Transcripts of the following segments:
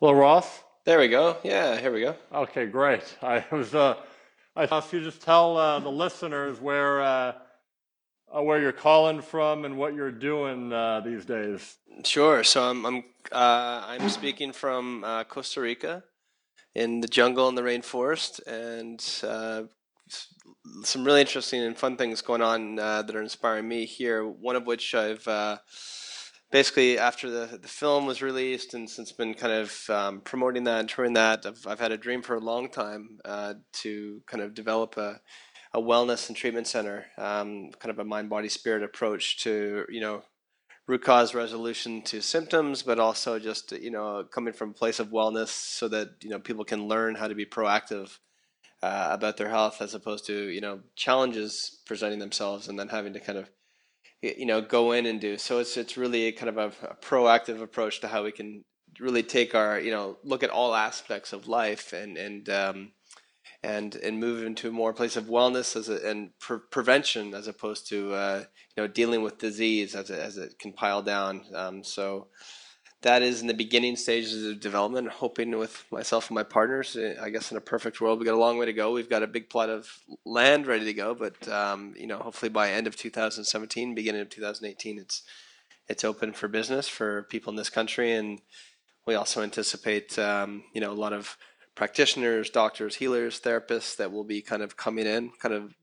Hello, Ross. There we go. Yeah, here we go. Okay, great. I was uh, I thought you just tell uh, the listeners where uh, uh, where you're calling from and what you're doing uh, these days. Sure. So I'm I'm uh, I'm speaking from uh, Costa Rica, in the jungle and the rainforest, and uh, some really interesting and fun things going on uh, that are inspiring me here. One of which I've uh, basically after the the film was released and since been kind of um, promoting that and touring that, I've I've had a dream for a long time uh, to kind of develop a a wellness and treatment center, um, kind of a mind body spirit approach to you know root cause resolution to symptoms, but also just you know coming from a place of wellness so that you know people can learn how to be proactive uh, about their health as opposed to you know challenges presenting themselves and then having to kind of you know go in and do. So it's it's really kind of a, a proactive approach to how we can really take our you know look at all aspects of life and and um, and and move into a more place of wellness as a, and pre- prevention as opposed to uh, you know dealing with disease as it, as it can pile down. Um, so that is in the beginning stages of development. Hoping with myself and my partners, I guess in a perfect world, we got a long way to go. We've got a big plot of land ready to go, but um, you know, hopefully by end of 2017, beginning of 2018, it's it's open for business for people in this country, and we also anticipate um, you know a lot of practitioners, doctors, healers, therapists that will be kind of coming in, kind of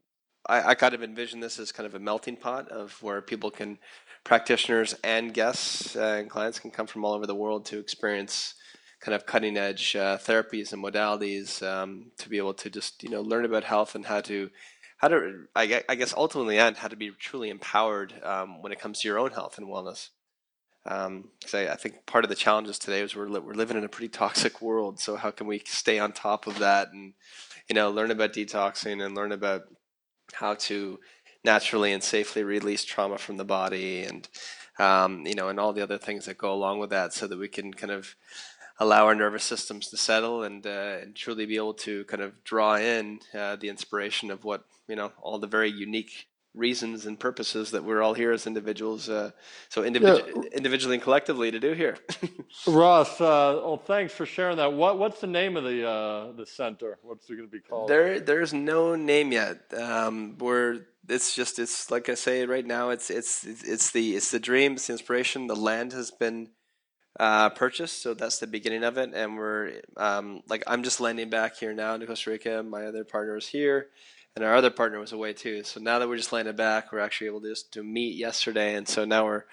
I, I kind of envision this as kind of a melting pot of where people can, practitioners and guests uh, and clients can come from all over the world to experience kind of cutting edge uh, therapies and modalities um, to be able to just you know learn about health and how to how to I, guess ultimately and how to be truly empowered um, when it comes to your own health and wellness. Because I, I think part of the challenges today is we're li- we're living in a pretty toxic world. So how can we stay on top of that and you know learn about detoxing and learn about how to naturally and safely release trauma from the body and um, you know and all the other things that go along with that so that we can kind of allow our nervous systems to settle and uh, and truly be able to kind of draw in uh, the inspiration of what you know all the very unique reasons and purposes that we're all here as individuals uh, so Yeah, individually and collectively to do here Ross. Uh, well, thanks for sharing that. What what's the name of the uh, the center? What's it going to be called? There, there's no name yet. Um, we're it's just it's like I say right now. It's it's it's the it's the dream. It's the inspiration. The land has been uh, purchased, so that's the beginning of it. And we're um, like I'm just landing back here now in Costa Rica. My other partner is here, and our other partner was away too. So now that we're just landed back, we're actually able to just to meet yesterday, and so now we're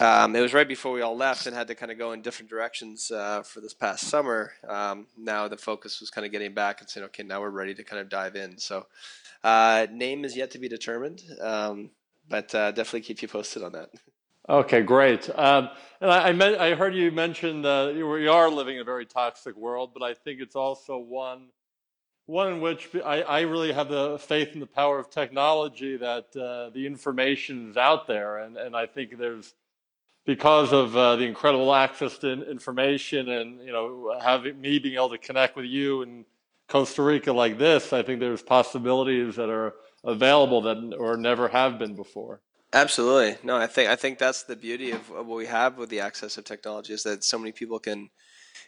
um, it was right before we all left and had to kind of go in different directions uh, for this past summer. Um, now the focus was kind of getting back and saying, okay, now we're ready to kind of dive in. So, uh, name is yet to be determined, um, but uh, definitely keep you posted on that. Okay, great. Um, and I, I, meant, I heard you mention that we are living in a very toxic world, but I think it's also one one in which I, I really have the faith in the power of technology that uh, the information is out there, and, and I think there's because of uh, the incredible access to information and you know having me being able to connect with you in Costa Rica like this, I think there's possibilities that are available that or never have been before. Absolutely. No, I think I think that's the beauty of, of what we have with the access of technology is that so many people can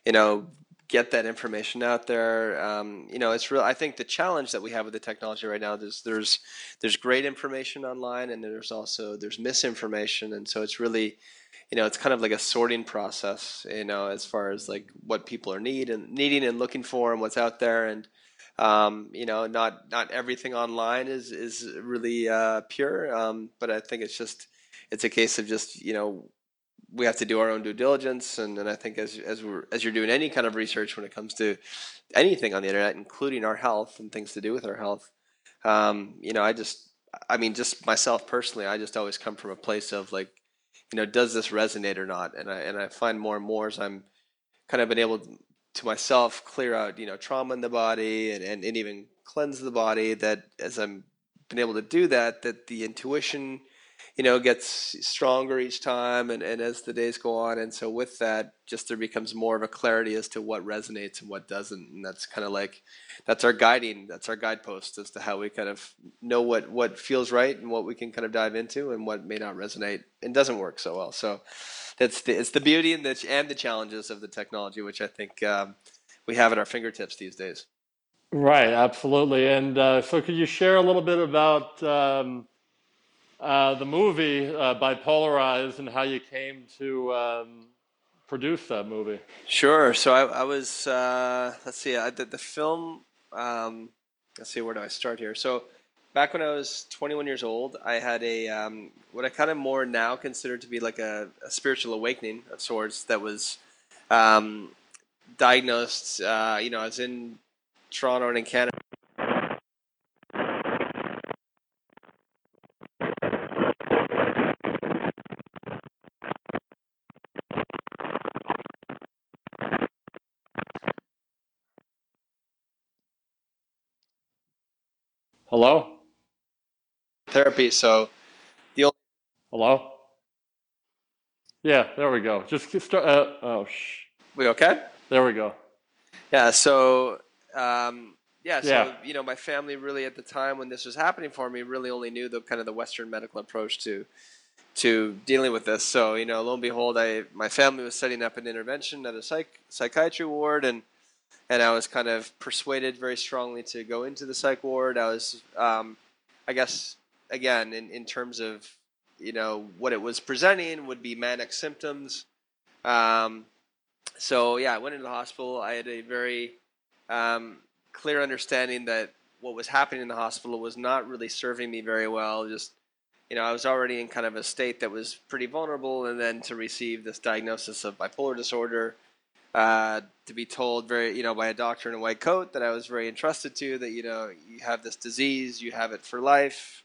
you know get that information out there um, you know it's real i think the challenge that we have with the technology right now is there's there's great information online and there's also there's misinformation and so it's really you know it's kind of like a sorting process you know as far as like what people are need and needing and looking for and what's out there. And um, you know not not everything online is is really uh, pure. Um, but i think it's just it's a case of just you know we have to do our own due diligence, and, and I think as as we're as you're doing any kind of research when it comes to anything on the internet, including our health and things to do with our health, um, you know, I just, I mean, just myself personally, I just always come from a place of like, you know, does this resonate or not? And I and I find more and more as I'm kind of been able to myself clear out, you know, trauma in the body and, and, and even cleanse the body that as I'm been able to do that, that the intuition you know, gets stronger each time and, and as the days go on. And so with that, just there becomes more of a clarity as to what resonates and what doesn't. And that's kind of like, that's our guiding, that's our guidepost as to how we kind of know what, what feels right and what we can kind of dive into and what may not resonate and doesn't work so well. So that's the, it's the beauty and the and the challenges of the technology, which I think um, we have at our fingertips these days. Right, absolutely. And uh, so, could you share a little bit about um, uh, the movie uh, Bipolarized and how you came to um, produce that movie? Sure. So I, I was uh, let's see, I did the film. Um, let's see, where do I start here? So back when I was 21 years old, I had a um, what I kind of more now consider to be like a, a spiritual awakening of sorts that was um, diagnosed. Uh, you know, I was in Toronto and in Canada. Hello? Therapy. So the only Hello? Yeah, there we go. Just start. Uh, oh, shh. we okay? There we go. Yeah. So um, yeah. So Yeah. you know, my family really at the time when this was happening for me really only knew the kind of the Western medical approach to to dealing with this. So you know, lo and behold, I my family was setting up an intervention at a psych psychiatry ward, and and I was kind of persuaded very strongly to go into the psych ward. I was, um, I guess, again in in terms of you know what it was presenting would be manic symptoms. Um, so yeah, I went into the hospital. I had a very um, clear understanding that what was happening in the hospital was not really serving me very well. Just you know, I was already in kind of a state that was pretty vulnerable, and then to receive this diagnosis of bipolar disorder, uh, to be told very you know by a doctor in a white coat that I was very entrusted to that you know you have this disease, you have it for life,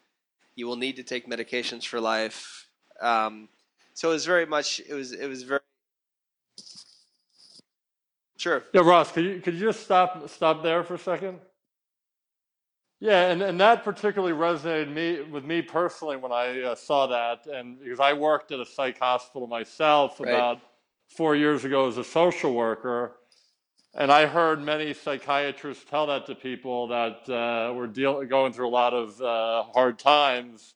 you will need to take medications for life. Um, so it was very much it was it was very sure Yeah, Ross, could you could you just stop stop there for a second? Yeah, and, and that particularly resonated me with me personally when I uh, saw that, and because I worked at a psych hospital myself Right. about four years ago as a social worker, and I heard many psychiatrists tell that to people that uh, were deal- going through a lot of uh, hard times,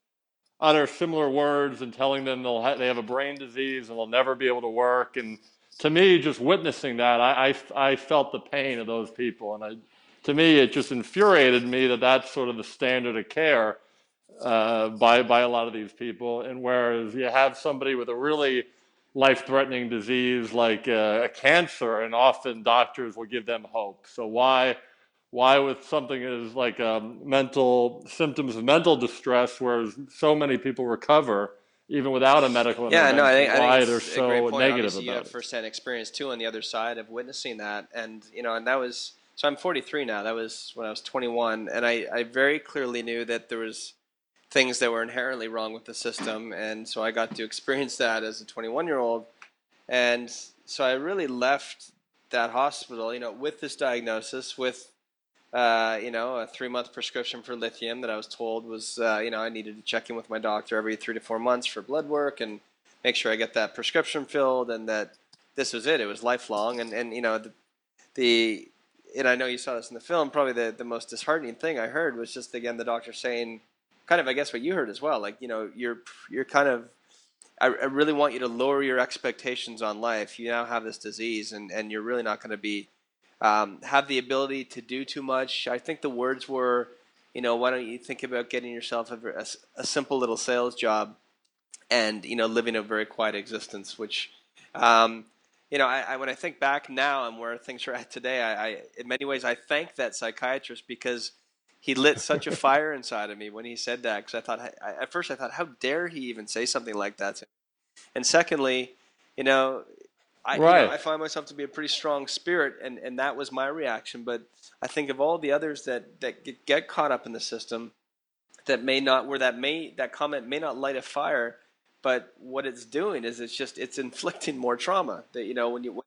utter similar words and telling them ha- they have a brain disease and they'll never be able to work. And to me, just witnessing that, I, I, I felt the pain of those people, and I, to me, it just infuriated me that that's sort of the standard of care uh, by by a lot of these people. And whereas you have somebody with a really life-threatening disease like uh, a cancer, and often doctors will give them hope. So why why with something as like um, mental symptoms of mental distress, where so many people recover even without a medical Yeah, intervention, no, I think, I think why they're so negative Obviously, you about have it. firsthand experience too on the other side of witnessing that, and you know, and that was so. I'm 43 now. That was when I was 21, and I, I very clearly knew that there was things that were inherently wrong with the system, and so I got to experience that as a 21 year old, and so I really left that hospital, you know, with this diagnosis, with uh, you know, a three month prescription for lithium that I was told was, uh, you know, I needed to check in with my doctor every three to four months for blood work and make sure I get that prescription filled and that this was it. It was lifelong. And, and you know, the, the, and I know you saw this in the film, probably the, the most disheartening thing I heard was just, again, the doctor saying, kind of, I guess, what you heard as well. Like, you know, you're, you're kind of, I, I really want you to lower your expectations on life. You now have this disease and, and you're really not going to be, um, have the ability to do too much. I think the words were, you know, why don't you think about getting yourself a, a, a simple little sales job and, you know, living a very quiet existence, which, um, you know, I, I, when I think back now and where things are at today, I, I, in many ways, I thank that psychiatrist because he lit such a fire inside of me when he said that. Because I thought, I, at first, I thought, how dare he even say something like that? To me? And secondly, you know, I, you know, I find myself to be a pretty strong spirit, and, and that was my reaction. But I think of all the others that, that get, get caught up in the system that may not, where that may that comment may not light a fire, but what it's doing is it's just it's inflicting more trauma. That you know when you,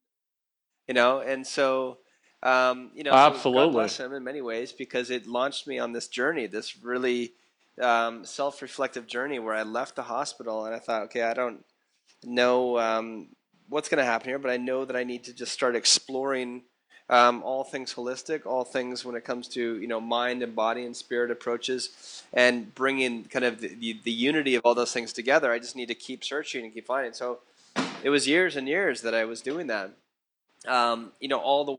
you know, and so. Um, you know, so God Absolutely. bless him in many ways because it launched me on this journey, this really um, self-reflective journey where I left the hospital and I thought, okay, I don't know um, what's going to happen here, but I know that I need to just start exploring um, all things holistic, all things when it comes to you know mind and body and spirit approaches, and bringing kind of the, the, the unity of all those things together. I just need to keep searching and keep finding. So it was years and years that I was doing that. Um, you know, all the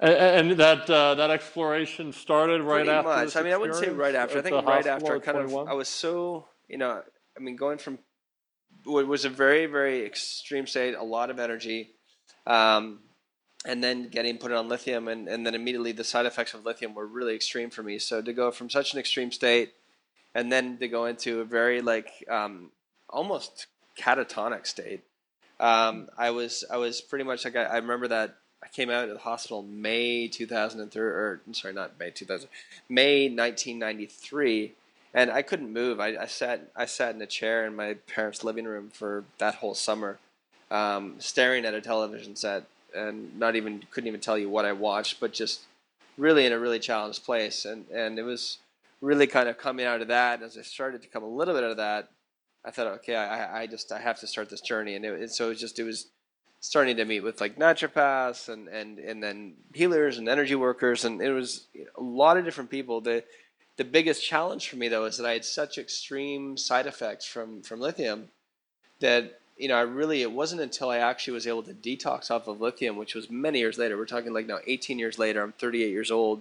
and, and that uh, that exploration started right pretty after. much. I mean, I wouldn't say right after. I think right after. Kind of, I was so you know. I mean, going from it was a very very extreme state, a lot of energy. Um, and then getting put on lithium and, and then immediately the side effects of lithium were really extreme for me so to go from such an extreme state and then to go into a very like um, almost catatonic state um, i was i was pretty much like I, I, remember that i came out of the hospital may 2003 or I'm sorry not may 2000 may 1993 and i couldn't move I, I sat i sat in a chair in my parents living room for that whole summer um, staring at a television set and not even couldn't even tell you what I watched, but just really in a really challenged place. And and it was really kind of coming out of that. As I started to come a little bit out of that, I thought, okay, I, I just I have to start this journey. And, it, and so it was just it was starting to meet with like naturopaths and and and then healers and energy workers, and it was a lot of different people. The the biggest challenge for me though is that I had such extreme side effects from from lithium that you know, I really, it wasn't until I actually was able to detox off of lithium, which was many years later. We're talking like now 18 years later. I'm 38 years old.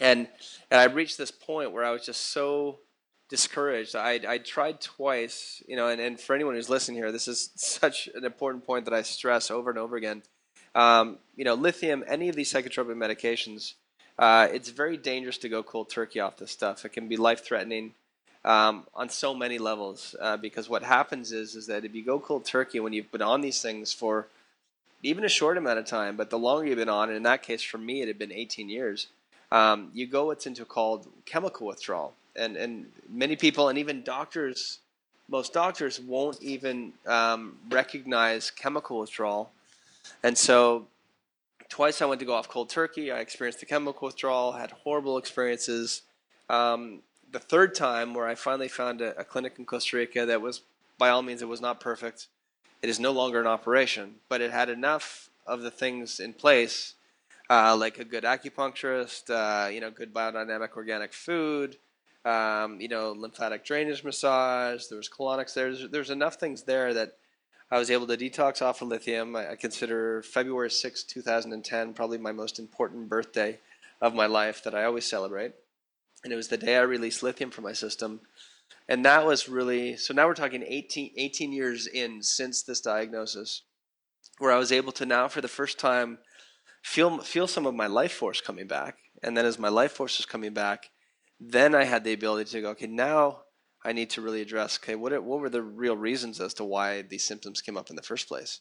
And, and I reached this point where I was just so discouraged. I I tried twice, you know, and, and for anyone who's listening here, this is such an important point that I stress over and over again. Um, you know, lithium, any of these psychotropic medications, uh, it's very dangerous to go cold turkey off this stuff. It can be life threatening um, on so many levels. Uh, because what happens is is that if you go cold turkey when you've been on these things for even a short amount of time, but the longer you've been on, and in that case for me it had been 18 years, um, you go what's into called chemical withdrawal, and and many people and even doctors, most doctors won't even um, recognize chemical withdrawal, and so. Twice I went to go off cold turkey. I experienced the chemical withdrawal, had horrible experiences. Um, the third time where I finally found a, a, clinic in Costa Rica that was, by all means, it was not perfect. It is no longer in operation, but it had enough of the things in place, uh, like a good acupuncturist, uh, you know, good biodynamic organic food, um, you know, lymphatic drainage massage. There was colonics there. There's, there's enough things there that I was able to detox off of lithium. I, I consider February 6, 2010, probably my most important birthday of my life that I always celebrate and it was the day I released lithium from my system. And that was really so now we're talking 18, 18 years in since this diagnosis, where I was able to now for the first time feel feel some of my life force coming back. And then as my life force is coming back, then I had the ability to go, okay, now I need to really address, okay, what what were the real reasons as to why these symptoms came up in the first place?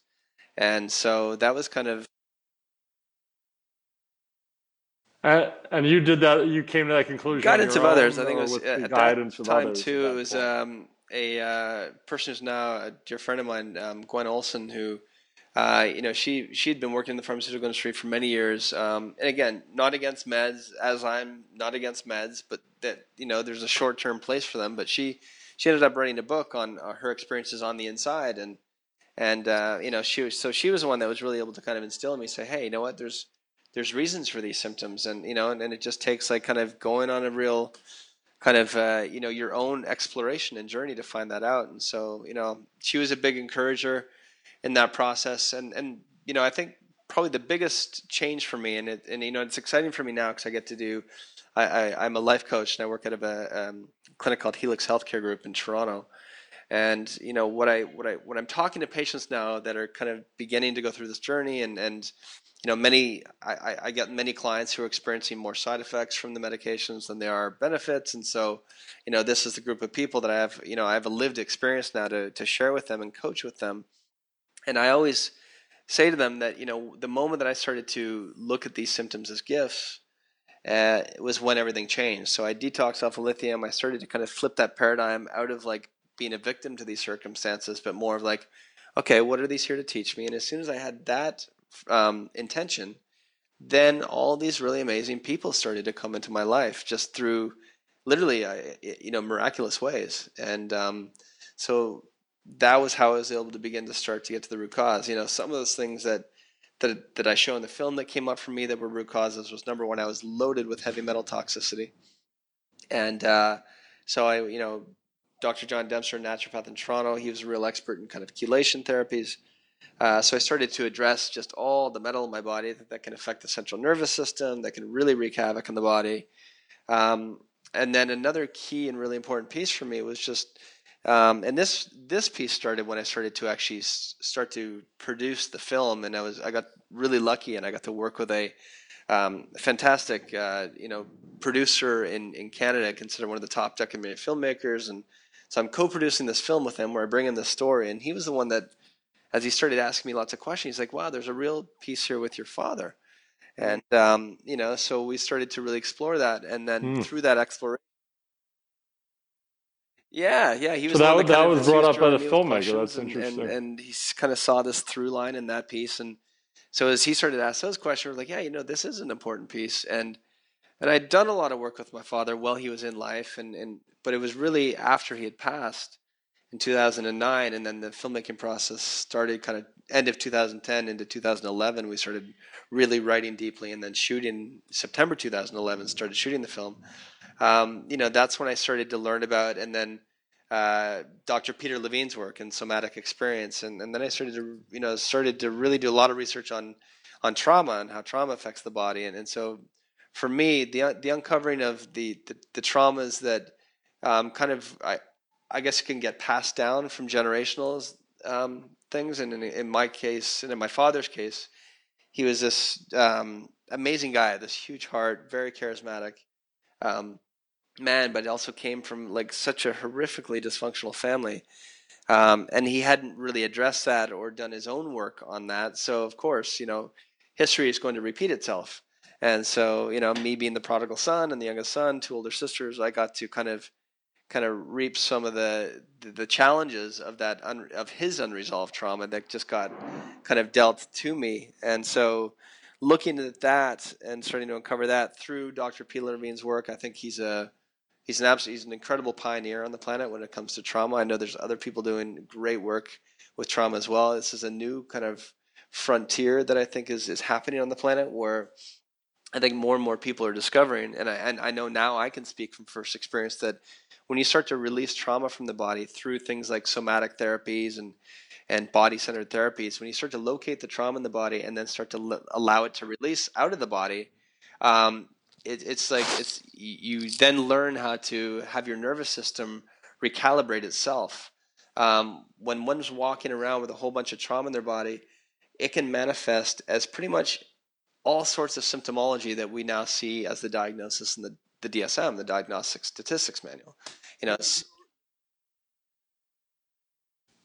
And so that was kind of Uh, and you did that. You came to that conclusion. Guidance of others. I think it was at guidance that time others too. It was um, a uh, person who's now a dear friend of mine, um, Gwen Olsen, who. Uh, you know, she she had been working in the pharmaceutical industry for many years, um, and again, not against meds, as I'm not against meds, but that you know, there's a short term place for them. But she she ended up writing a book on uh, her experiences on the inside, and and uh, you know, she was so she was the one that was really able to kind of instill in me, say, hey, you know what, there's there's reasons for these symptoms, and you know, and, and it just takes like kind of going on a real kind of uh, you know your own exploration and journey to find that out. And so you know, she was a big encourager in that process, and and you know, I think probably the biggest change for me, and it, and you know, it's exciting for me now because I get to do. I, am a life coach and I work at a um, clinic called Helix Healthcare Group in Toronto. And you know what I what I when I'm talking to patients now that are kind of beginning to go through this journey and and you know, many I, I get many clients who are experiencing more side effects from the medications than there are benefits, and so, you know, this is the group of people that I have. You know, I have a lived experience now to to share with them and coach with them, and I always say to them that you know, the moment that I started to look at these symptoms as gifts, uh, was when everything changed. So I detoxed off of lithium. I started to kind of flip that paradigm out of like being a victim to these circumstances, but more of like, okay, what are these here to teach me? And as soon as I had that um, intention, then all these really amazing people started to come into my life just through literally, uh, you know, miraculous ways. And um, so that was how I was able to begin to start to get to the root cause. You know, some of those things that that that I show in the film that came up for me that were root causes was number one, I was loaded with heavy metal toxicity, and uh, so I, you know, Dr. John Dempster, naturopath in Toronto. He was a real expert in kind of chelation therapies. Uh, so I started to address just all the metal in my body that, that, can affect the central nervous system, that can really wreak havoc in the body. Um, and then another key and really important piece for me was just, um, and this this piece started when I started to actually start to produce the film, and I was I got really lucky, and I got to work with a um, fantastic, uh, you know, producer in, in Canada, considered one of the top documentary filmmakers, and so I'm co-producing this film with him, where I bring in the story, and he was the one that as he started asking me lots of questions, he's like, "Wow, there's a real piece here with your father," and um, you know, so we started to really explore that, and then mm. through that exploration. Yeah, yeah, he was. So that, that, that was brought up by the filmmaker. That's and, interesting. And, and he kind of saw this through line in that piece, and so as he started to ask those questions, we're like, yeah, you know, this is an important piece, and and I'd done a lot of work with my father while he was in life, and and but it was really after he had passed in 2009, and then the filmmaking process started kind of end of 2010 into 2011. We started really writing deeply, and then shooting September 2011 started shooting the film. Um, you know, that's when I started to learn about, and then uh, Dr. Peter Levine's work and somatic experience, and, and then I started to you know started to really do a lot of research on on trauma and how trauma affects the body, and and so for me the the uncovering of the the, the traumas that um, kind of I, I guess can get passed down from generational um, things. And in, in, my case, and in my father's case, he was this um, amazing guy, this huge heart, very charismatic um, man, but also came from like such a horrifically dysfunctional family. Um, and he hadn't really addressed that or done his own work on that. So, of course, you know, history is going to repeat itself. And so, you know, me being the prodigal son and the youngest son, two older sisters, I got to kind of kind of reap some of the the challenges of that un, of his unresolved trauma that just got kind of dealt to me and so looking at that and starting to uncover that through Dr. Peter Levine's work I think he's a he's an absolute he's an incredible pioneer on the planet when it comes to trauma. I know there's other people doing great work with trauma as well. This is a new kind of frontier that I think is is happening on the planet where I think more and more people are discovering, and I, and I know now I can speak from first experience that when you start to release trauma from the body through things like somatic therapies and and body centered therapies, when you start to locate the trauma in the body and then start to l- allow it to release out of the body, um, it, it's like it's you then learn how to have your nervous system recalibrate itself. Um, when one's walking around with a whole bunch of trauma in their body, it can manifest as pretty much all sorts of symptomology that we now see as the diagnosis in the, the DSM, the Diagnostic Statistics Manual. You know,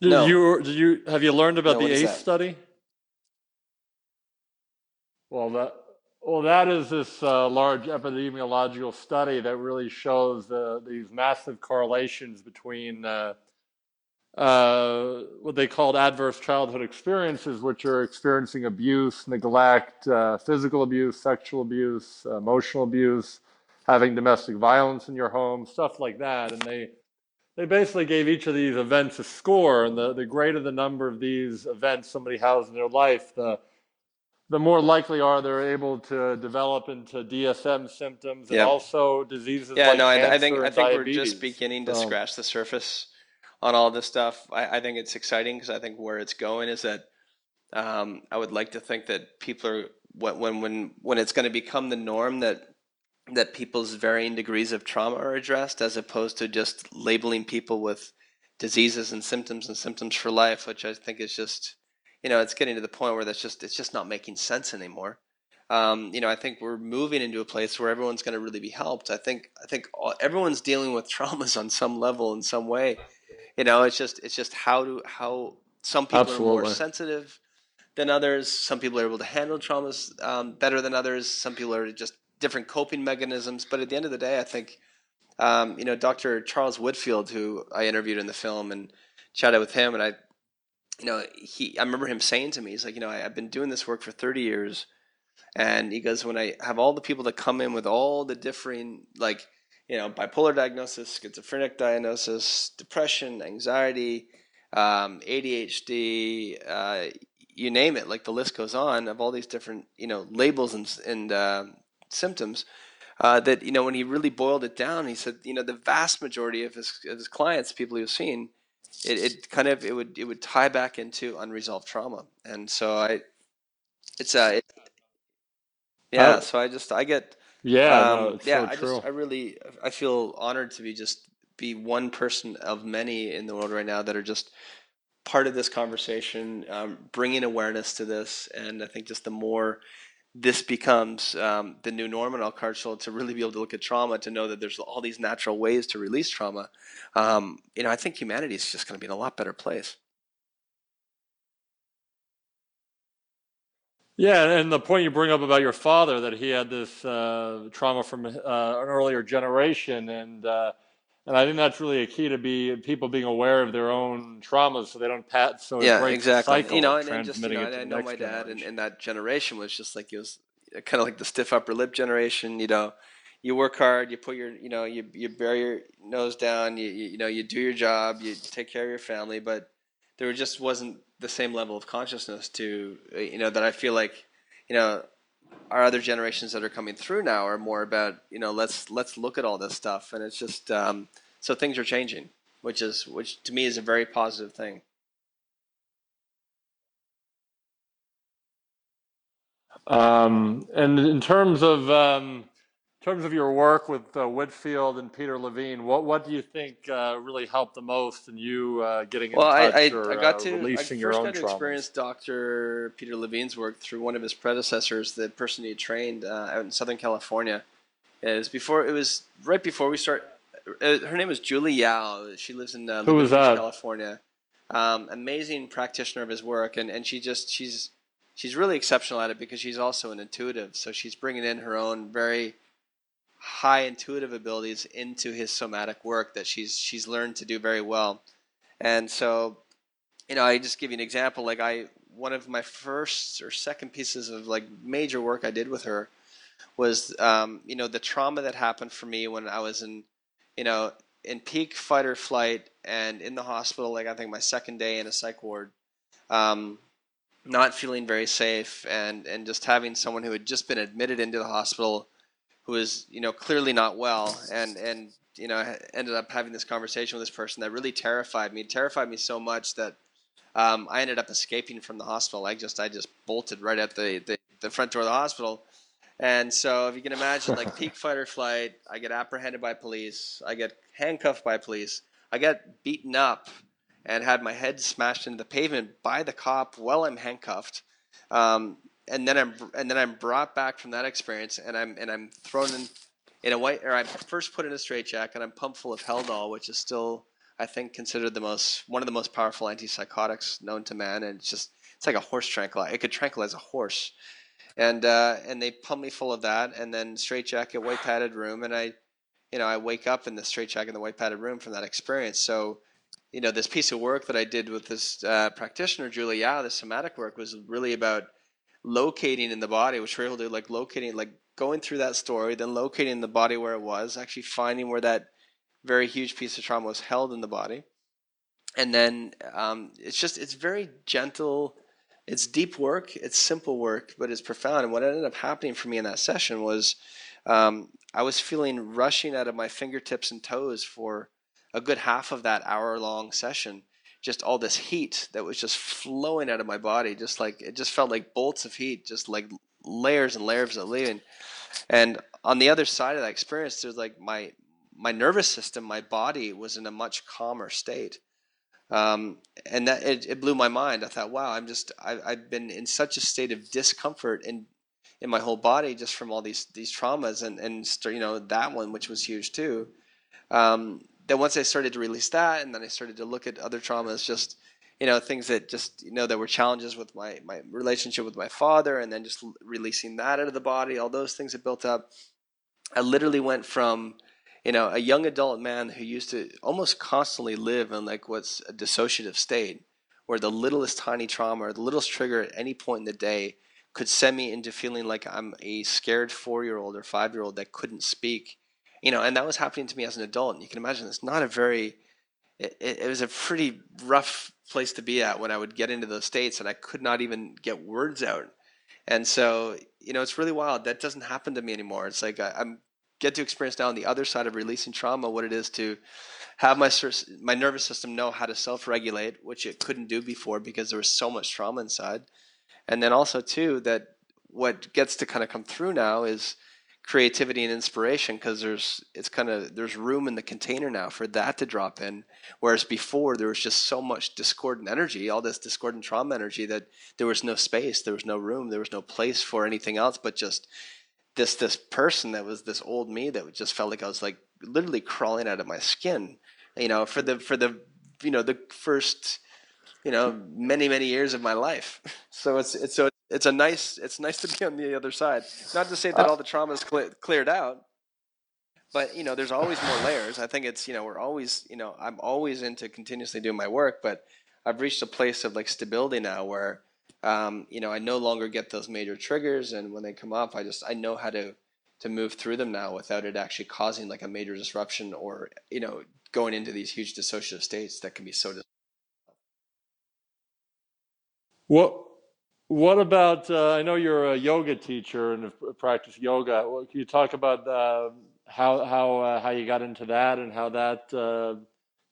did no. you did you have you learned about no, the ACE study? Well, that well, that is this uh, large epidemiological study that really shows the, these massive correlations between uh, uh, what they called adverse childhood experiences, which are experiencing abuse, neglect, uh, physical abuse, sexual abuse, emotional abuse, having domestic violence in your home, stuff like that. And they they basically gave each of these events a score, and the, the greater the number of these events somebody has in their life, the the more likely are they're able to develop into DSM symptoms and yep. also diseases. Yeah, like no, I, I, think I think diabetes. we're just beginning to so, scratch the surface on all this stuff. I, I think it's exciting because I think where it's going is that um, I would like to think that people are when when when it's going to become the norm that that people's varying degrees of trauma are addressed as opposed to just labeling people with diseases and symptoms and symptoms for life, which I think is just you know it's getting to the point where that's just it's just not making sense anymore. Um, you know, I think we're moving into a place where everyone's going to really be helped. I think I think all, everyone's dealing with traumas on some level in some way you know, it's just it's just how do how some people Absolutely. are more sensitive than others. Some people are able to handle traumas um, better than others. Some people are just different coping mechanisms. But at the end of the day, I think um, you know Dr. Charles Whitfield, who I interviewed in the film and chatted with him, and I, you know, he I remember him saying to me, he's like, you know, I, I've been doing this work for 30 years, and he goes, when I have all the people that come in with all the differing like you know, bipolar diagnosis, schizophrenic diagnosis, depression, anxiety, um, ADHD, uh, you name it. Like the list goes on of all these different, you know, labels and, and uh, symptoms. uh, that you know when he really boiled it down, he said you know the vast majority of his of his clients, people he was seeing, it, it kind of it would it would tie back into unresolved trauma, and so I, it's a, uh, it, yeah. Oh, So I just I get yeah, um, it's yeah. so I just. I really I feel honored to be just be one person of many in the world right now that are just part of this conversation, um, bringing awareness to this, and I think just the more this becomes um, the new norm in our culture to really be able to look at trauma, to know that there's all these natural ways to release trauma. Um, you know, I think humanity is just going to be in a lot better place. Yeah, and the point you bring up about your father that he had this uh, trauma from uh, an earlier generation, and uh, and I think that's really a key to be people being aware of their own traumas, so they don't pat so it Yeah, exactly. You know, and, and just you know, I know my dad and, and that generation was just like it was kind of like the stiff upper lip generation. You know, you work hard, you put your, you know, you you bear your nose down, you you, you know, you do your job, you take care of your family, but there just wasn't the same level of consciousness to, uh, you know, that I feel like, you know, our other generations that are coming through now are more about, you know, let's let's look at all this stuff, and it's just um, so things are changing, which is which to me is a very positive thing. Um, and in terms of um, in terms of your work with uh, Whitfield and Peter Levine, what what do you think uh, really helped the most in you uh, getting Well, in I, touch I, I or got uh, to I releasing your first own got to experience? Dr. Peter Levine's work through one of his predecessors, the person he trained uh, out in Southern California. It was before it was right before we start. Uh, her name was Julie Yao. She lives in uh, Beach? California. Um, amazing practitioner of his work, and, and she just she's she's really exceptional at it because she's also an intuitive. So she's bringing in her own very high intuitive abilities into his somatic work that she's she's learned to do very well. And so you know, I just give you an example. Like I, one of my first or second pieces of like major work I did with her was, um, you know, the trauma that happened for me when I was in, you know, in peak fight or flight and in the hospital. Like I think my second day in a psych ward, um, not feeling very safe, and and just having someone who had just been admitted into the hospital, who was, you know, clearly not well, and and you know, ended up having this conversation with this person that really terrified me. It terrified me so much that um, I ended up escaping from the hospital. I just I just bolted right at the, the, the front door of the hospital. And so if you can imagine like peak fight or flight, I get apprehended by police, I get handcuffed by police, I get beaten up and had my head smashed into the pavement by the cop while I'm handcuffed. Um, and then I'm and then I'm brought back from that experience and I'm and I'm thrown in in a white or I'm first put in a straitjacket. And I'm pumped full of Haldol, which is still I think considered the most one of the most powerful antipsychotics known to man, and it's just it's like a horse tranquilizer. It could tranquilize a horse, and uh, and they pump me full of that, and then straitjacket, white padded room, and I, you know, I wake up in the straitjacket in the white padded room from that experience. So, you know, this piece of work that I did with this uh, practitioner, Julie Yao, the somatic work was really about locating in the body, which we're able to like locating, like going through that story, then locating the body where it was, actually finding where that very huge piece of trauma was held in the body. And then um, it's just, it's very gentle. It's deep work. It's simple work, but it's profound. And what ended up happening for me in that session was um, I was feeling rushing out of my fingertips and toes for a good half of that hour long session. Just all this heat that was just flowing out of my body, just like it just felt like bolts of heat, just like layers and layers of leaving. And on the other side of that experience, there's like my my nervous system, my body was in a much calmer state. Um, and that it, it, blew my mind. I thought, wow, I'm just I, I've been in such a state of discomfort in in my whole body just from all these these traumas and and you know that one which was huge too. Um, then once I started to release that, and then I started to look at other traumas, just you know things that just you know that were challenges with my my relationship with my father, and then just releasing that out of the body, all those things that built up. I literally went from you know, a young adult man who used to almost constantly live in like what's a dissociative state, where the littlest tiny trauma or the littlest trigger at any point in the day could send me into feeling like I'm a scared four year old or five year old that couldn't speak. You know, and that was happening to me as an adult. And you can imagine it's not a very, it, it was a pretty rough place to be at when I would get into those states and I could not even get words out. And so, you know, it's really wild. That doesn't happen to me anymore. It's like I, I'm get to experience now on the other side of releasing trauma what it is to have my my nervous system know how to self-regulate, which it couldn't do before because there was so much trauma inside, and then also too that what gets to kind of come through now is creativity and inspiration because there's it's kind of there's room in the container now for that to drop in. Whereas before there was just so much discordant energy all this discordant trauma energy that there was no space there was no room there was no place for anything else but just this this person that was this old me that just felt like I was like literally crawling out of my skin. You know for the for the you know the first you know many many years of my life. So it's it's so it's a nice it's nice to be on the other side. Not to say that uh, all the trauma is cle- cleared out, but you know, there's always more layers. I think it's you know we're always you know I'm always into continuously doing my work, but I've reached a place of like stability now where um, you know I no longer get those major triggers, and when they come up, I just I know how to to move through them now without it actually causing like a major disruption or you know going into these huge dissociative states that can be so. Dis- what what about? Uh, I know you're a yoga teacher and practice yoga. Well, can you talk about uh, how how uh, how you got into that and how that uh,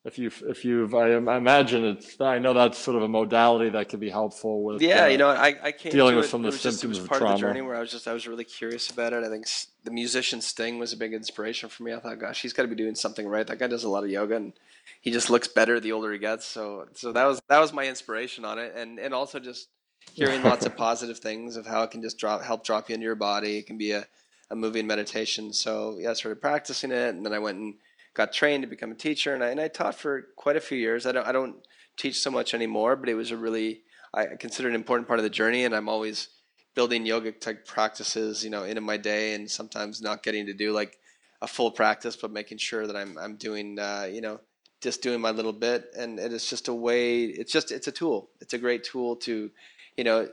if you if you've I, imagine it's I know that's sort of a modality that can be helpful with yeah you know I, I came dealing with it, some of the symptoms just, of part trauma. of the journey where I was just I was really curious about it. I think the musician Sting was a big inspiration for me. I thought, gosh, he's got to be doing something right. That guy does a lot of yoga and he just looks better the older he gets. So so that was that was my inspiration on it, and and also just hearing lots of positive things of how it can just drop help drop you into your body. It can be a, a moving meditation. So yeah, I started practicing it, and then I went and got trained to become a teacher, and I, and I taught for quite a few years. I don't I don't teach so much anymore, but it was a really I consider an important part of the journey, and I'm always building yoga type practices, you know, into my day, and sometimes not getting to do like a full practice, but making sure that I'm I'm doing uh, you know just doing my little bit, and it is just a way. It's just it's a tool. It's a great tool to you know,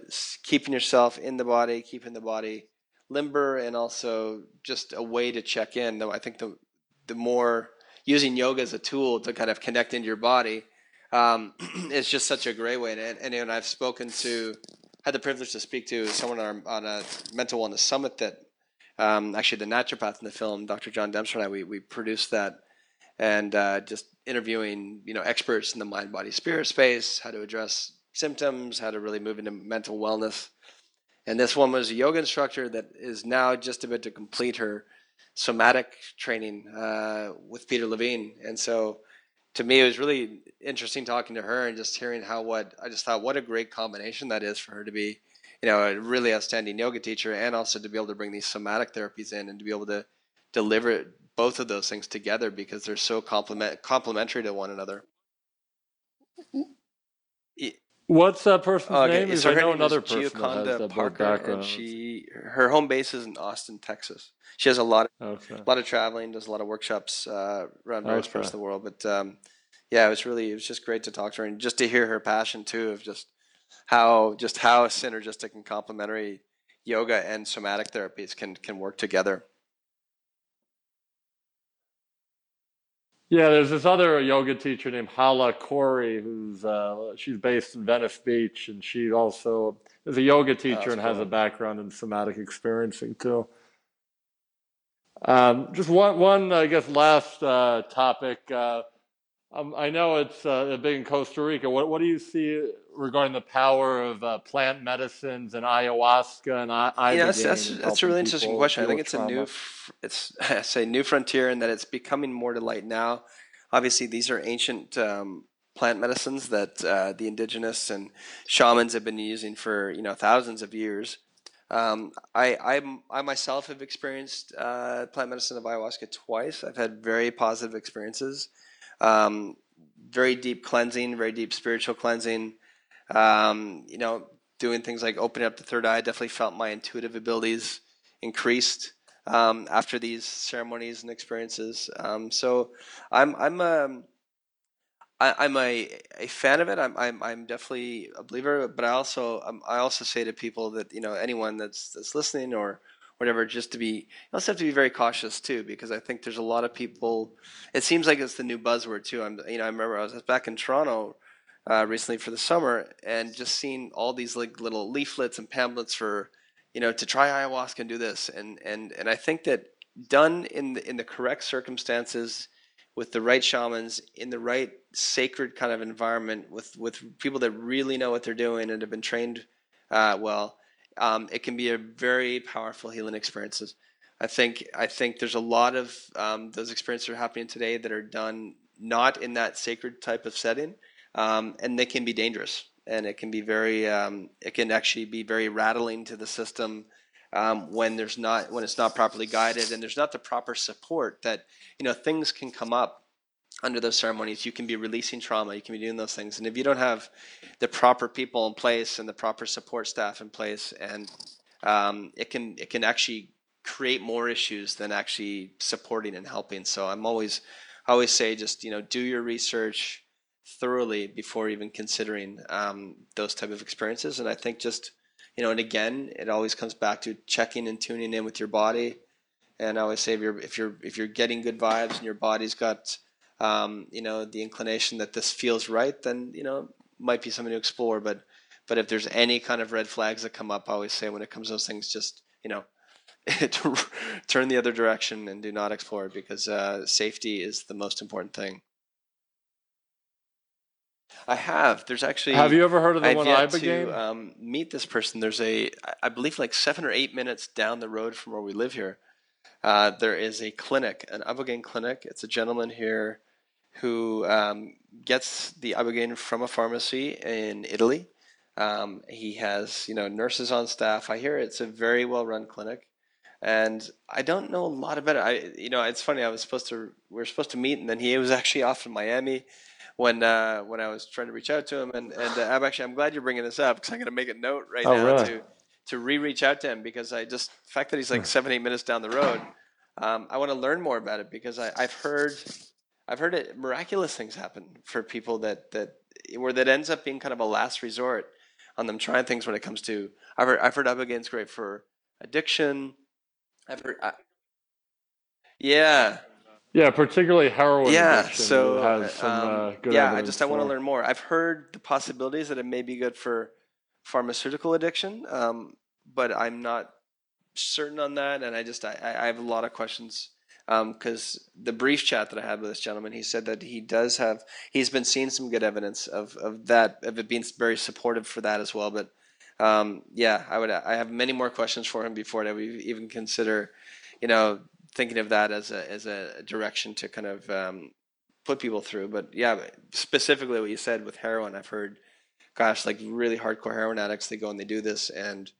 keeping yourself in the body, keeping the body limber, and also just a way to check in. Though I think the the more using yoga as a tool to kind of connect into your body um, is just such a great way. And, and, and I've spoken to, had the privilege to speak to someone on, our, on a mental wellness summit that um, actually the naturopath in the film, Dr. John Dempster and I, we, we produced that and uh, just interviewing, you know, experts in the mind, body, spirit space, how to address symptoms, how to really move into mental wellness. And this one was a yoga instructor that is now just about to complete her somatic training uh, with Peter Levine. And so to me, it was really interesting talking to her and just hearing how what I just thought what a great combination that is for her to be, you know, a really outstanding yoga teacher and also to be able to bring these somatic therapies in and to be able to deliver both of those things together because they're so complement complementary to one another. What's that person's okay, name? So I know name another is person Gioconda Parker, and she her home base is in Austin, Texas. She has a lot, of, okay. a lot of traveling, does a lot of workshops uh, around various okay. parts of the world. But um, yeah, it was really it was just great to talk to her and just to hear her passion too of just how just how synergistic and complementary yoga and somatic therapies can can work together. Yeah, there's this other yoga teacher named Hala Khouri, who's uh, she's based in Venice Beach, and she also is a yoga teacher and cool. has a background in somatic experiencing too. Um, just one, one, I guess, last uh, topic. Uh, um, I know it's uh, big in Costa Rica. What, what do you see regarding the power of uh, plant medicines and ayahuasca and I- yeah, that's, that's, that's a really interesting question. I think it's trauma. a new, it's I say new frontier in that it's becoming more to light now. Obviously, these are ancient um, plant medicines that uh, the indigenous and shamans have been using for you know thousands of years. Um, I, I, I myself have experienced uh, plant medicine of ayahuasca twice. I've had very positive experiences. Um, very deep cleansing, very deep spiritual cleansing. Um, you know, doing things like opening up the third eye. I definitely felt my intuitive abilities increased um, after these ceremonies and experiences. Um, so I'm I'm um, I, am a, a fan of it. I'm, I'm I'm definitely a believer, but I also um, I also say to people that you know anyone that's that's listening or whatever, just to be you also have to be very cautious too, because I think there's a lot of people. It seems like it's the new buzzword too. I'm you know I remember I was back in Toronto uh, recently for the summer, and just seeing all these like little leaflets and pamphlets for you know to try ayahuasca and do this, and and and I think that done in the, in the correct circumstances with the right shamans in the right sacred kind of environment with with people that really know what they're doing and have been trained uh, well, um, it can be a very powerful healing experiences. I think I think there's a lot of um, those experiences that are happening today that are done not in that sacred type of setting, um, and they can be dangerous and it can be very um, it can actually be very rattling to the system um, when there's not when it's not properly guided and there's not the proper support that you know things can come up under those ceremonies you can be releasing trauma you can be doing those things. And if you don't have the proper people in place and the proper support staff in place and um, it can it can actually create more issues than actually supporting and helping. So i'm always I always say just you know do your research thoroughly before even considering um, those type of experiences. And i think just you know and again it always comes back to checking and tuning in with your body. And i always say if you're if you're if you're getting good vibes and your body's got um, you know the inclination that this feels right then you know might be something to explore but but if there's any kind of red flags that come up i always say when it comes to those things just you know turn the other direction and do not explore because uh, safety is the most important thing I have. There's actually. Have you ever heard of the I've one Ibogaine? to um, meet this person. There's a, I believe, like seven or eight minutes down the road from where we live here. Uh, there is a clinic, an Ibogaine clinic. It's a gentleman here who um, gets the Ibogaine from a pharmacy in Italy. Um, he has, you know, nurses on staff. I hear it's a very well run clinic, and I don't know a lot about it. I, you know, it's funny. I was supposed to, we were supposed to meet, and then he was actually off in Miami when uh, when I was trying to reach out to him. And, and uh, I'm actually I'm glad you're bringing this up because I'm going to make a note right Oh, now really? to to re-reach out to him because I just the fact that he's like seven eight minutes down the road. Um, I want to learn more about it because I, I've heard I've heard it, miraculous things happen for people that that where that ends up being kind of a last resort on them trying things when it comes to I've heard I've heard Ibogaine's great for addiction. I've heard I, yeah Yeah, particularly heroin yeah, addiction so has some um, uh, good yeah, I just I want to learn more. I've heard the possibilities that it may be good for pharmaceutical addiction, um, but I'm not certain on that, and I just I, I I have a lot of questions because the brief chat that I had with this gentleman, he said that he does have he's been seeing some good evidence of of that of it being very supportive for that as well, but. Um, yeah, I would. I have many more questions for him before I would even consider, you know, thinking of that as a as a direction to kind of um, put people through. But yeah, specifically what you said with heroin, I've heard, gosh, like really hardcore heroin addicts, they go and they do this, and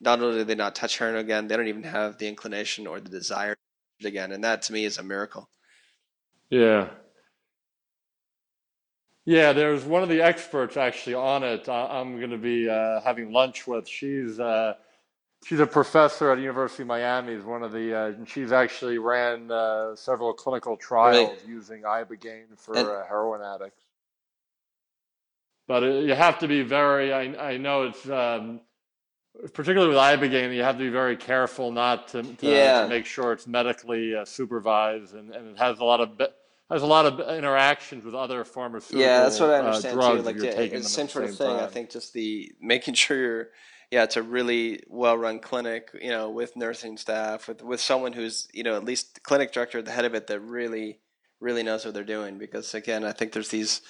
not only do they not touch heroin again, they don't even have the inclination or the desire again, and that to me is a miracle. Yeah. Yeah, there's one of the experts actually on it. I, I'm going to be uh, having lunch with. She's uh, she's a professor at University of Miami. Is one of the uh, and she's actually ran uh, several clinical trials using ibogaine for And- uh, heroin addicts. But it, you have to be very. I I know it's. Um, Particularly with ibogaine, you have to be very careful not to, to, Yeah. to make sure it's medically uh, supervised, and, and it has a lot of be- has a lot of interactions with other pharmaceutical Yeah, that's what I uh, understand drugs too. Like yeah, it's the same sort of thing. I think just the making sure you're, yeah, it's a really well run clinic, you know, with nursing staff, with with someone who's, you know, at least the clinic director at the head of it that really, really knows what they're doing. Because again, I think there's these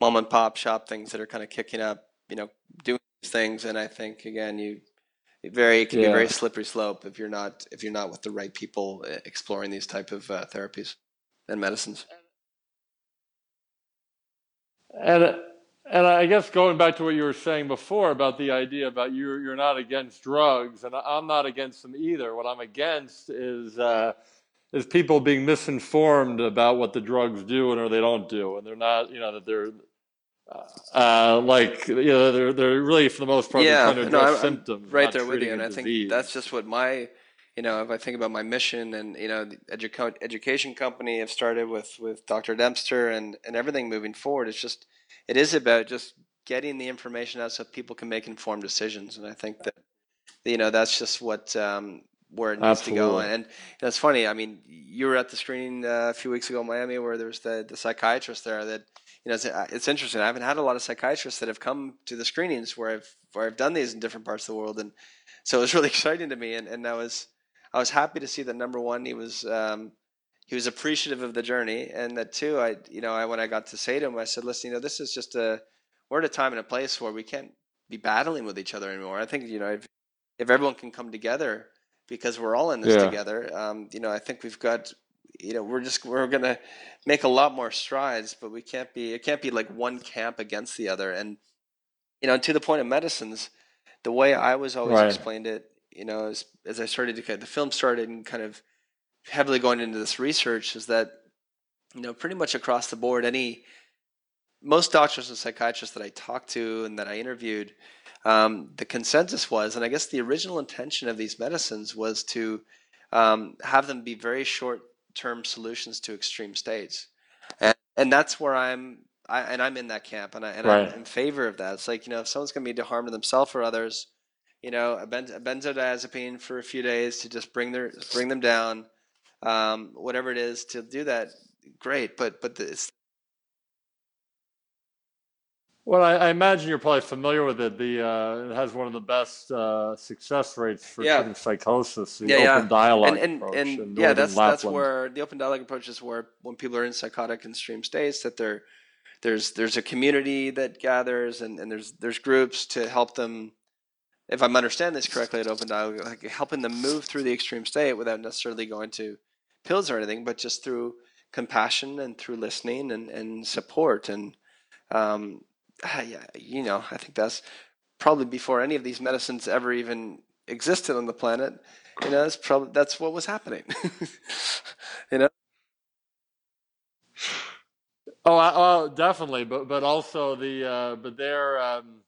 mom and pop shop things that are kind of kicking up, you know, doing these things, and I think again, you very it can be a very slippery slope if you're not if you're not with the right people uh, exploring these type of uh, therapies and medicines. And and I guess going back to what you were saying before about the idea about you you're not against drugs, and I'm not against them either. What I'm against is uh, is people being misinformed about what the drugs do and or they don't do, and they're not you know that they're. Uh, like you know, they're they're really for the most part Yeah, trying to address I'm- I'm symptoms, right there with you, and I think that's just what my, you know, if I think about my mission and you know, the edu- education company I've started with with Dr. Dempster and and everything moving forward. It's just it is about just getting the information out so people can make informed decisions, and I think that you know that's just what um, where it needs to go. Absolutely. And that's funny. I mean, you were at the screening uh, a few weeks ago in Miami where there was the the psychiatrist there that you know, it's, uh, it's interesting. I haven't had a lot of psychiatrists that have come to the screenings where I've where I've done these in different parts of the world, and so it was really exciting to me. And, and I was I was happy to see that number one, he was um, he was appreciative of the journey, and that two, I you know, I when I got to say to him, I said, listen, you know, this is just a we're at a time and a place where we can't be battling with each other anymore. I think you know if if everyone can come together because we're all in this Yeah. together, um, you know, I think we've got you know we're just we're gonna make a lot more strides, but we can't be it can't be like one camp against the other, and you know, to the point of medicines, the way I was always Right. explained it, you know, as as I started to kind the film started and kind of heavily going into this research is that you know pretty much across the board any most doctors and psychiatrists that I talked to and that I interviewed um, the consensus was and I guess the original intention of these medicines was to um, have them be very short term solutions to extreme states and and that's where I'm I, and I'm in that camp and, I, and Right. I'm in favor of that it's like you know if someone's going to be to harm to themselves or others you know a, ben, a benzodiazepine for a few days to just bring their bring them down um, whatever it is to do that great but but the, it's Well, I, I imagine you're probably familiar with it. The uh, it has one of the best uh, success rates for Yeah. treating psychosis. The Yeah, yeah. open dialogue and and, approach and in yeah that's that's where the open dialogue approach is where when people are in psychotic and extreme states that they're there's there's a community that gathers and, and there's there's groups to help them if I'm understanding this correctly at open dialogue like helping them move through the extreme state without necessarily going to pills or anything but just through compassion and through listening and, and support and um, yeah you know I think that's probably before any of these medicines ever even existed on the planet you know that's probably that's what was happening you know Oh, I, oh, definitely, but but also the uh, but their um,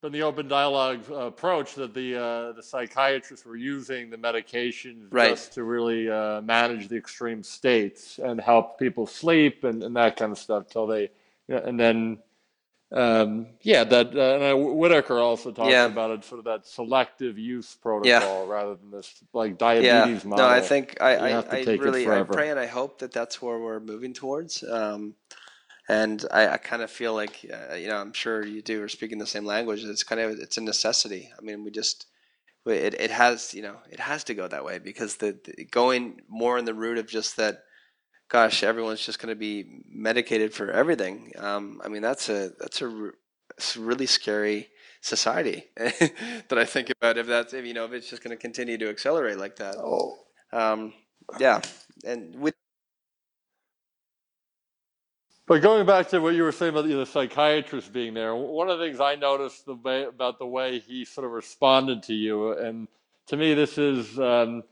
but the open dialogue uh, approach that the uh, the psychiatrists were using the medications Right. just to really uh, manage the extreme states and help people sleep and, and that kind of stuff till they and then um, yeah that uh, and I, Whitaker also talks Yeah. about it sort of that selective use protocol rather than this like diabetes yeah model. no i think i i, I really i pray and i hope that that's where we're moving towards um and i, I kind of feel like uh, you know i'm sure you do are speaking the same language it's kind of it's a necessity i mean we just it, it has you know it has to go that way because the, the going more in the root of just that gosh everyone's just going to be medicated for everything um, i mean that's a that's a r- it's a really scary society that i think about if that's if you know if it's just going to continue to accelerate like that Oh. um, yeah and with But going back to what you were saying about the psychiatrist being there, one of the things I noticed the way, about the way he sort of responded to you, and to me, this is, um,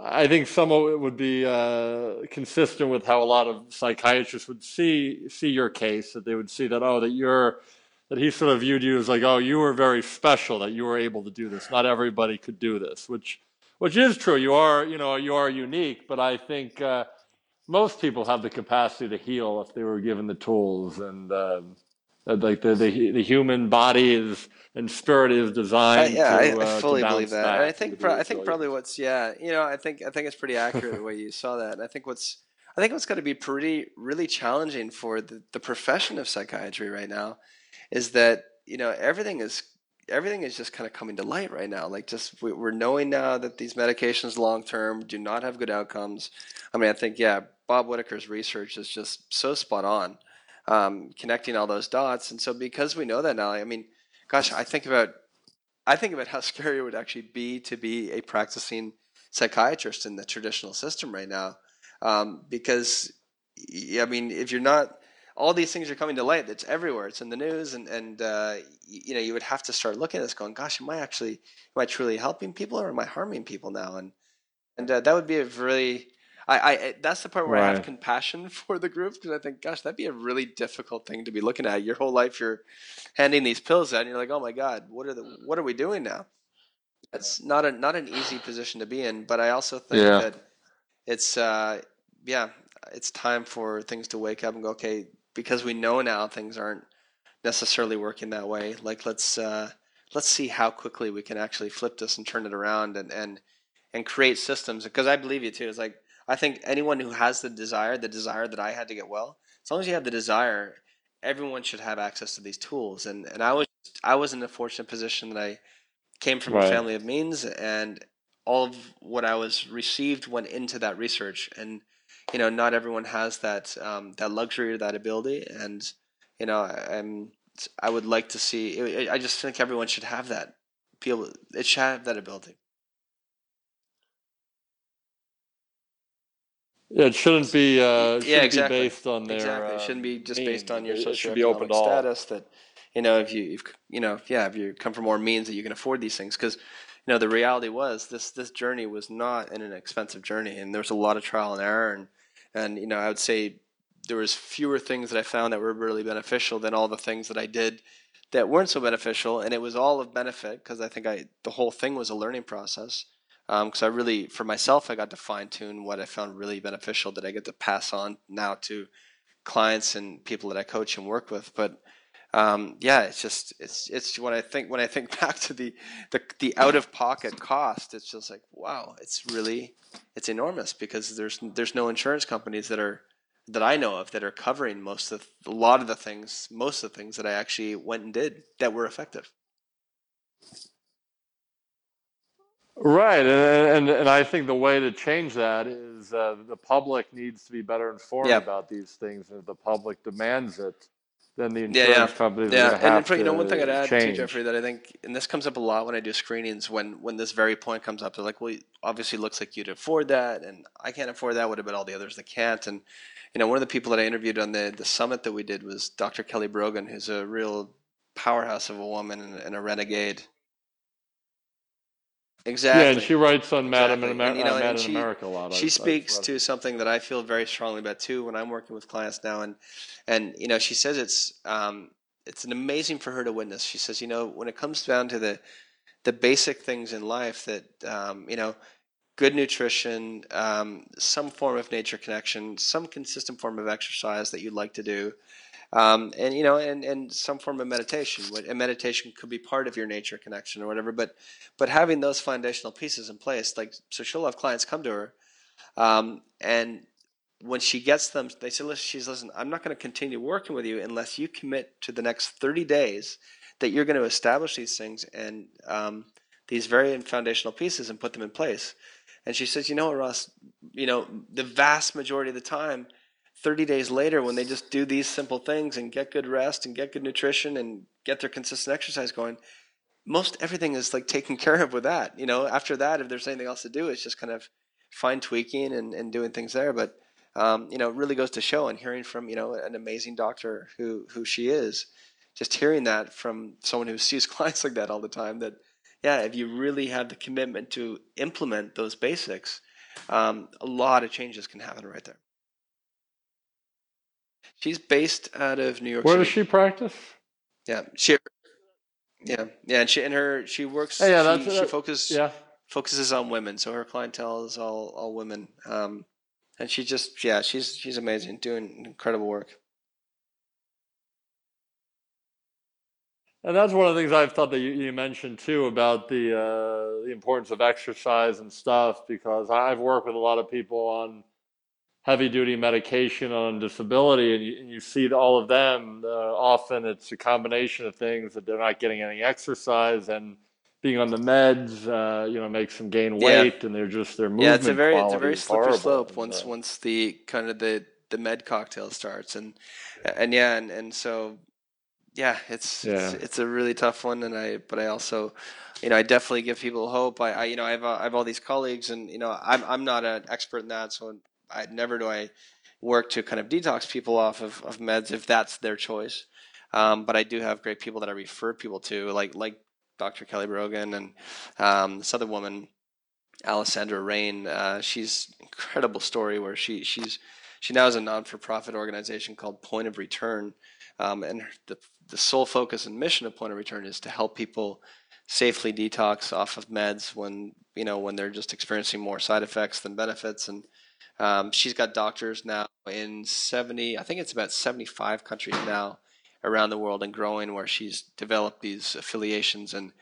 I think, some of it would be uh, consistent with how a lot of psychiatrists would see see your case. That they would see that oh, that you're that he sort of viewed you as like oh, you were very special that you were able to do this. Not everybody could do this, which which is true. You are you know you are unique, but I think. Uh, most people have the capacity to heal if they were given the tools and um, like the, the the human body is and spirit is I, designed yeah, to, I, uh, I to fully believe that. I think pro- I think probably what's yeah, you know, I think I think it's pretty accurate the way you saw that. And I think what's I think what's going to be pretty really challenging for the, the profession of psychiatry right now is that you know everything is everything is just kind of coming to light right now. Like just we, we're knowing now that these medications long term do not have good outcomes. I mean, I think yeah, Bob Whitaker's research is just so spot on, um, connecting all those dots. And so because we know that now, I mean, gosh, I think about I think about how scary it would actually be to be a practicing psychiatrist in the traditional system right now, um, because I mean, if you're not, all these things are coming to light. It's everywhere. It's in the news, and and uh, you know, you would have to start looking at this, going, "Gosh, am I actually, am I truly helping people, or am I harming people now?" And and uh, that would be a really I, I that's the part where I have compassion for the group because I think, gosh, that'd be a really difficult thing to be looking at. Your whole life, you're handing these pills out, and you're like, oh my god, what are the what are we doing now? That's not a not an easy position to be in. But I also think Yeah. that it's uh, yeah, it's time for things to wake up and go, okay, because we know now things aren't necessarily working that way. Like let's uh, let's see how quickly we can actually flip this and turn it around and and and create systems. Because I believe you too. It's like I think anyone who has the desire, the desire that I had to get well, as long as you have the desire, everyone should have access to these tools. And and I was I was in a fortunate position that I came from a family of means and all of what I was received went into that research, and you know, not everyone has that um, that luxury or that ability, and you know, I, I'm I would like to see. I just think everyone should have that. Be able, it should have that ability. Yeah, it shouldn't be. Uh, shouldn't yeah, exactly. Be based on their. Exactly. Uh, it shouldn't be just means. based on your it should be open socioeconomic all. status. That you know, if you, if, you know, yeah, if you come from more means that you can afford these things, because you know the reality was this this journey was not an inexpensive journey, and there was a lot of trial and error, and and you know, I would say there was fewer things that I found that were really beneficial than all the things that I did that weren't so beneficial, and it was all of benefit because I think I the whole thing was a learning process because um, I really, for myself, I got to fine tune what I found really beneficial that I get to pass on now to clients and people that I coach and work with. But um, yeah, it's just it's it's when I think when I think back to the the, the out of pocket cost, it's just like wow, it's really it's enormous because there's there's no insurance companies that are that I know of that are covering most of a lot of the things most of the things that I actually went and did that were effective. Right, and, and and I think the way to change that is uh, the public needs to be better informed Yeah. about these things, and if the public demands it, then the Yeah, insurance yeah. companies Yeah, to have and for, you know, one thing I'd add change. too, Jeffrey, that I think, and this comes up a lot when I do screenings, when when this very point comes up, they're like, "Well, obviously, looks like you'd afford that, and I can't afford that. What about all the others that can't?" And you know, one of the people that I interviewed on the the summit that we did was Dr. Kelly Brogan, who's a real powerhouse of a woman and, and a renegade. Exactly. Yeah, and she writes on Mad in, Exactly. Amer- you know, Madam she- America a lot. she I've speaks to something that I feel very strongly about too when I'm working with clients now, and and you know she says it's um, it's an amazing for her to witness. She says you know when it comes down to the the basic things in life that um, you know good nutrition, um, some form of nature connection, some consistent form of exercise that you'd like to do. Um, and you know, and, and some form of meditation. And meditation could be part of your nature connection or whatever. But but having those foundational pieces in place, like so, she'll have clients come to her, um, and when she gets them, they say, "Listen, she's listen. I'm not going to continue working with you unless you commit to the next 30 days that you're going to establish these things and um, these very foundational pieces and put them in place." And she says, "You know Ross? You know, the vast majority of the time." 30 days later when they just do these simple things and get good rest and get good nutrition and get their consistent exercise going most everything is like taken care of with that you know? After that if there's anything else to do it's just kind of fine tweaking and, and doing things there. But um, you know it really goes to show and hearing from you know an amazing doctor who who she is just hearing that from someone who sees clients like that all the time that yeah if you really have the commitment to implement those basics um, a lot of changes can happen right there She's based out of New York Where City. does she practice? Yeah, she. Yeah, yeah, and she and her she works. Oh, yeah, she, that's- she that- focus, Yeah. focuses on women, so her clientele is all all women. Um, and she just yeah, she's she's amazing, doing incredible work. And that's one of the things I've thought that you, you mentioned too about the uh, the importance of exercise and stuff because I've worked with a lot of people on heavy duty medication on disability and you, and you see all of them uh, often it's a combination of things that they're not getting any exercise and being on the meds uh, you know makes them gain Yeah. weight and they're just their movement yeah, it's a very it's a very slippery slope once once the kind of the the med cocktail starts and and yeah and, and so yeah it's, Yeah. it's it's a really tough one and I but I also you know I definitely give people hope I, I you know I have uh, I have all these colleagues and you know I'm I'm not an expert in that so I never do I work to kind of detox people off of, of meds if that's their choice um, but I do have great people that I refer people to like like Dr. Kelly Brogan and um, this other woman Alessandra Rain. Uh, she's incredible story where she she's she now has a non for profit organization called Point of Return, um, and the the sole focus and mission of Point of Return is to help people safely detox off of meds when you know when they're just experiencing more side effects than benefits and um, she's got doctors now in 70 i think it's about 75 countries now around the world and growing where she's developed these affiliations and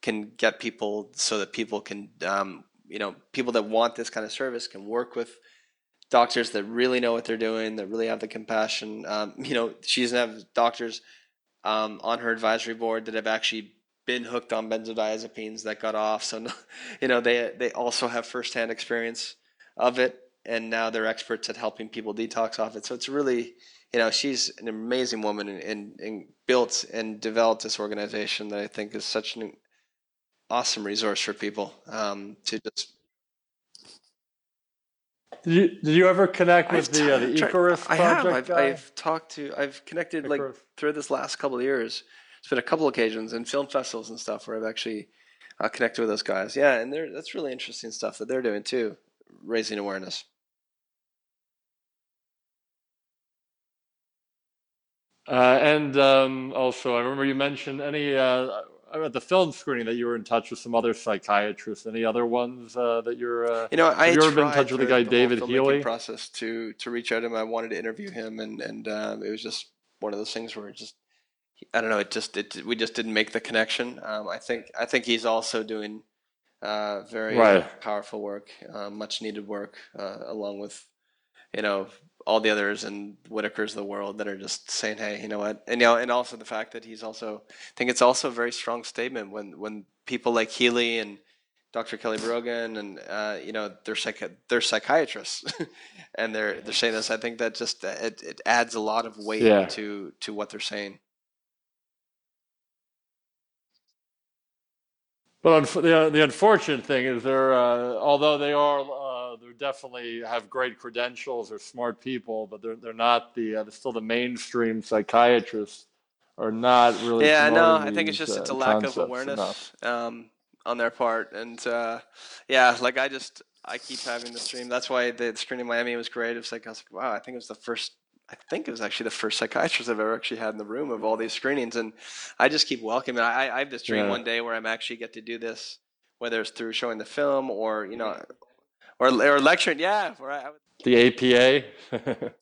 can get people so that people can um, you know people that want this kind of service can work with doctors that really know what they're doing that really have the compassion um, you know she doesn't have doctors um, on her advisory board that have actually been hooked on benzodiazepines that got off. So, you know, they they also have firsthand experience of it, and now they're experts at helping people detox off it. So it's really, you know, she's an amazing woman and, and, and built and developed this organization that I think is such an awesome resource for people um, to just. Did you, did you ever connect with I've the uh, the tried- Icarus I project? have. I've, guy? I've talked to. I've connected like through this last couple of years. It's been a couple occasions and film festivals and stuff where I've actually uh, connected with those guys. Yeah, and they're that's really interesting stuff that they're doing too, raising awareness. And um, also, I remember you mentioned any uh, at the film screening that you were in touch with some other psychiatrists. Any other ones uh, that you're? Uh, You know, I Have you ever been in touch with the guy whole David Healy? Process to to reach out to him. I wanted to interview him, and and um, it was just one of those things where it just I don't know. It just it we just didn't make the connection. Um, I think I think he's also doing uh, very Right. powerful work, uh, much needed work, uh, along with you know all the others and Whitakers of the world that are just saying, hey, you know what, and you know, and also the fact that he's also I think it's also a very strong statement when when people like Healy and Dr. Kelly Brogan and uh, you know they're psychi- they're psychiatrists and they're they're saying this. I think that just it, it adds a lot of weight Yeah. to to what they're saying. But the, the unfortunate thing is they're, uh, although they are, uh, definitely have great credentials, they're smart people, but they're, they're not the, uh, they're still the mainstream psychiatrists are not really. yeah, no, I think it's just it's a uh, lack of awareness um, on their part, and uh, yeah, like I just I keep having the stream. That's why the screening in Miami was great. It was like I was like, wow, I think it was the first. I think it was actually the first psychiatrist I've ever actually had in the room of all these screenings, and I just keep welcoming. I, I have this dream Yeah. one day where I'm actually get to do this, whether it's through showing the film or you know, or or lecturing. Yeah, The APA.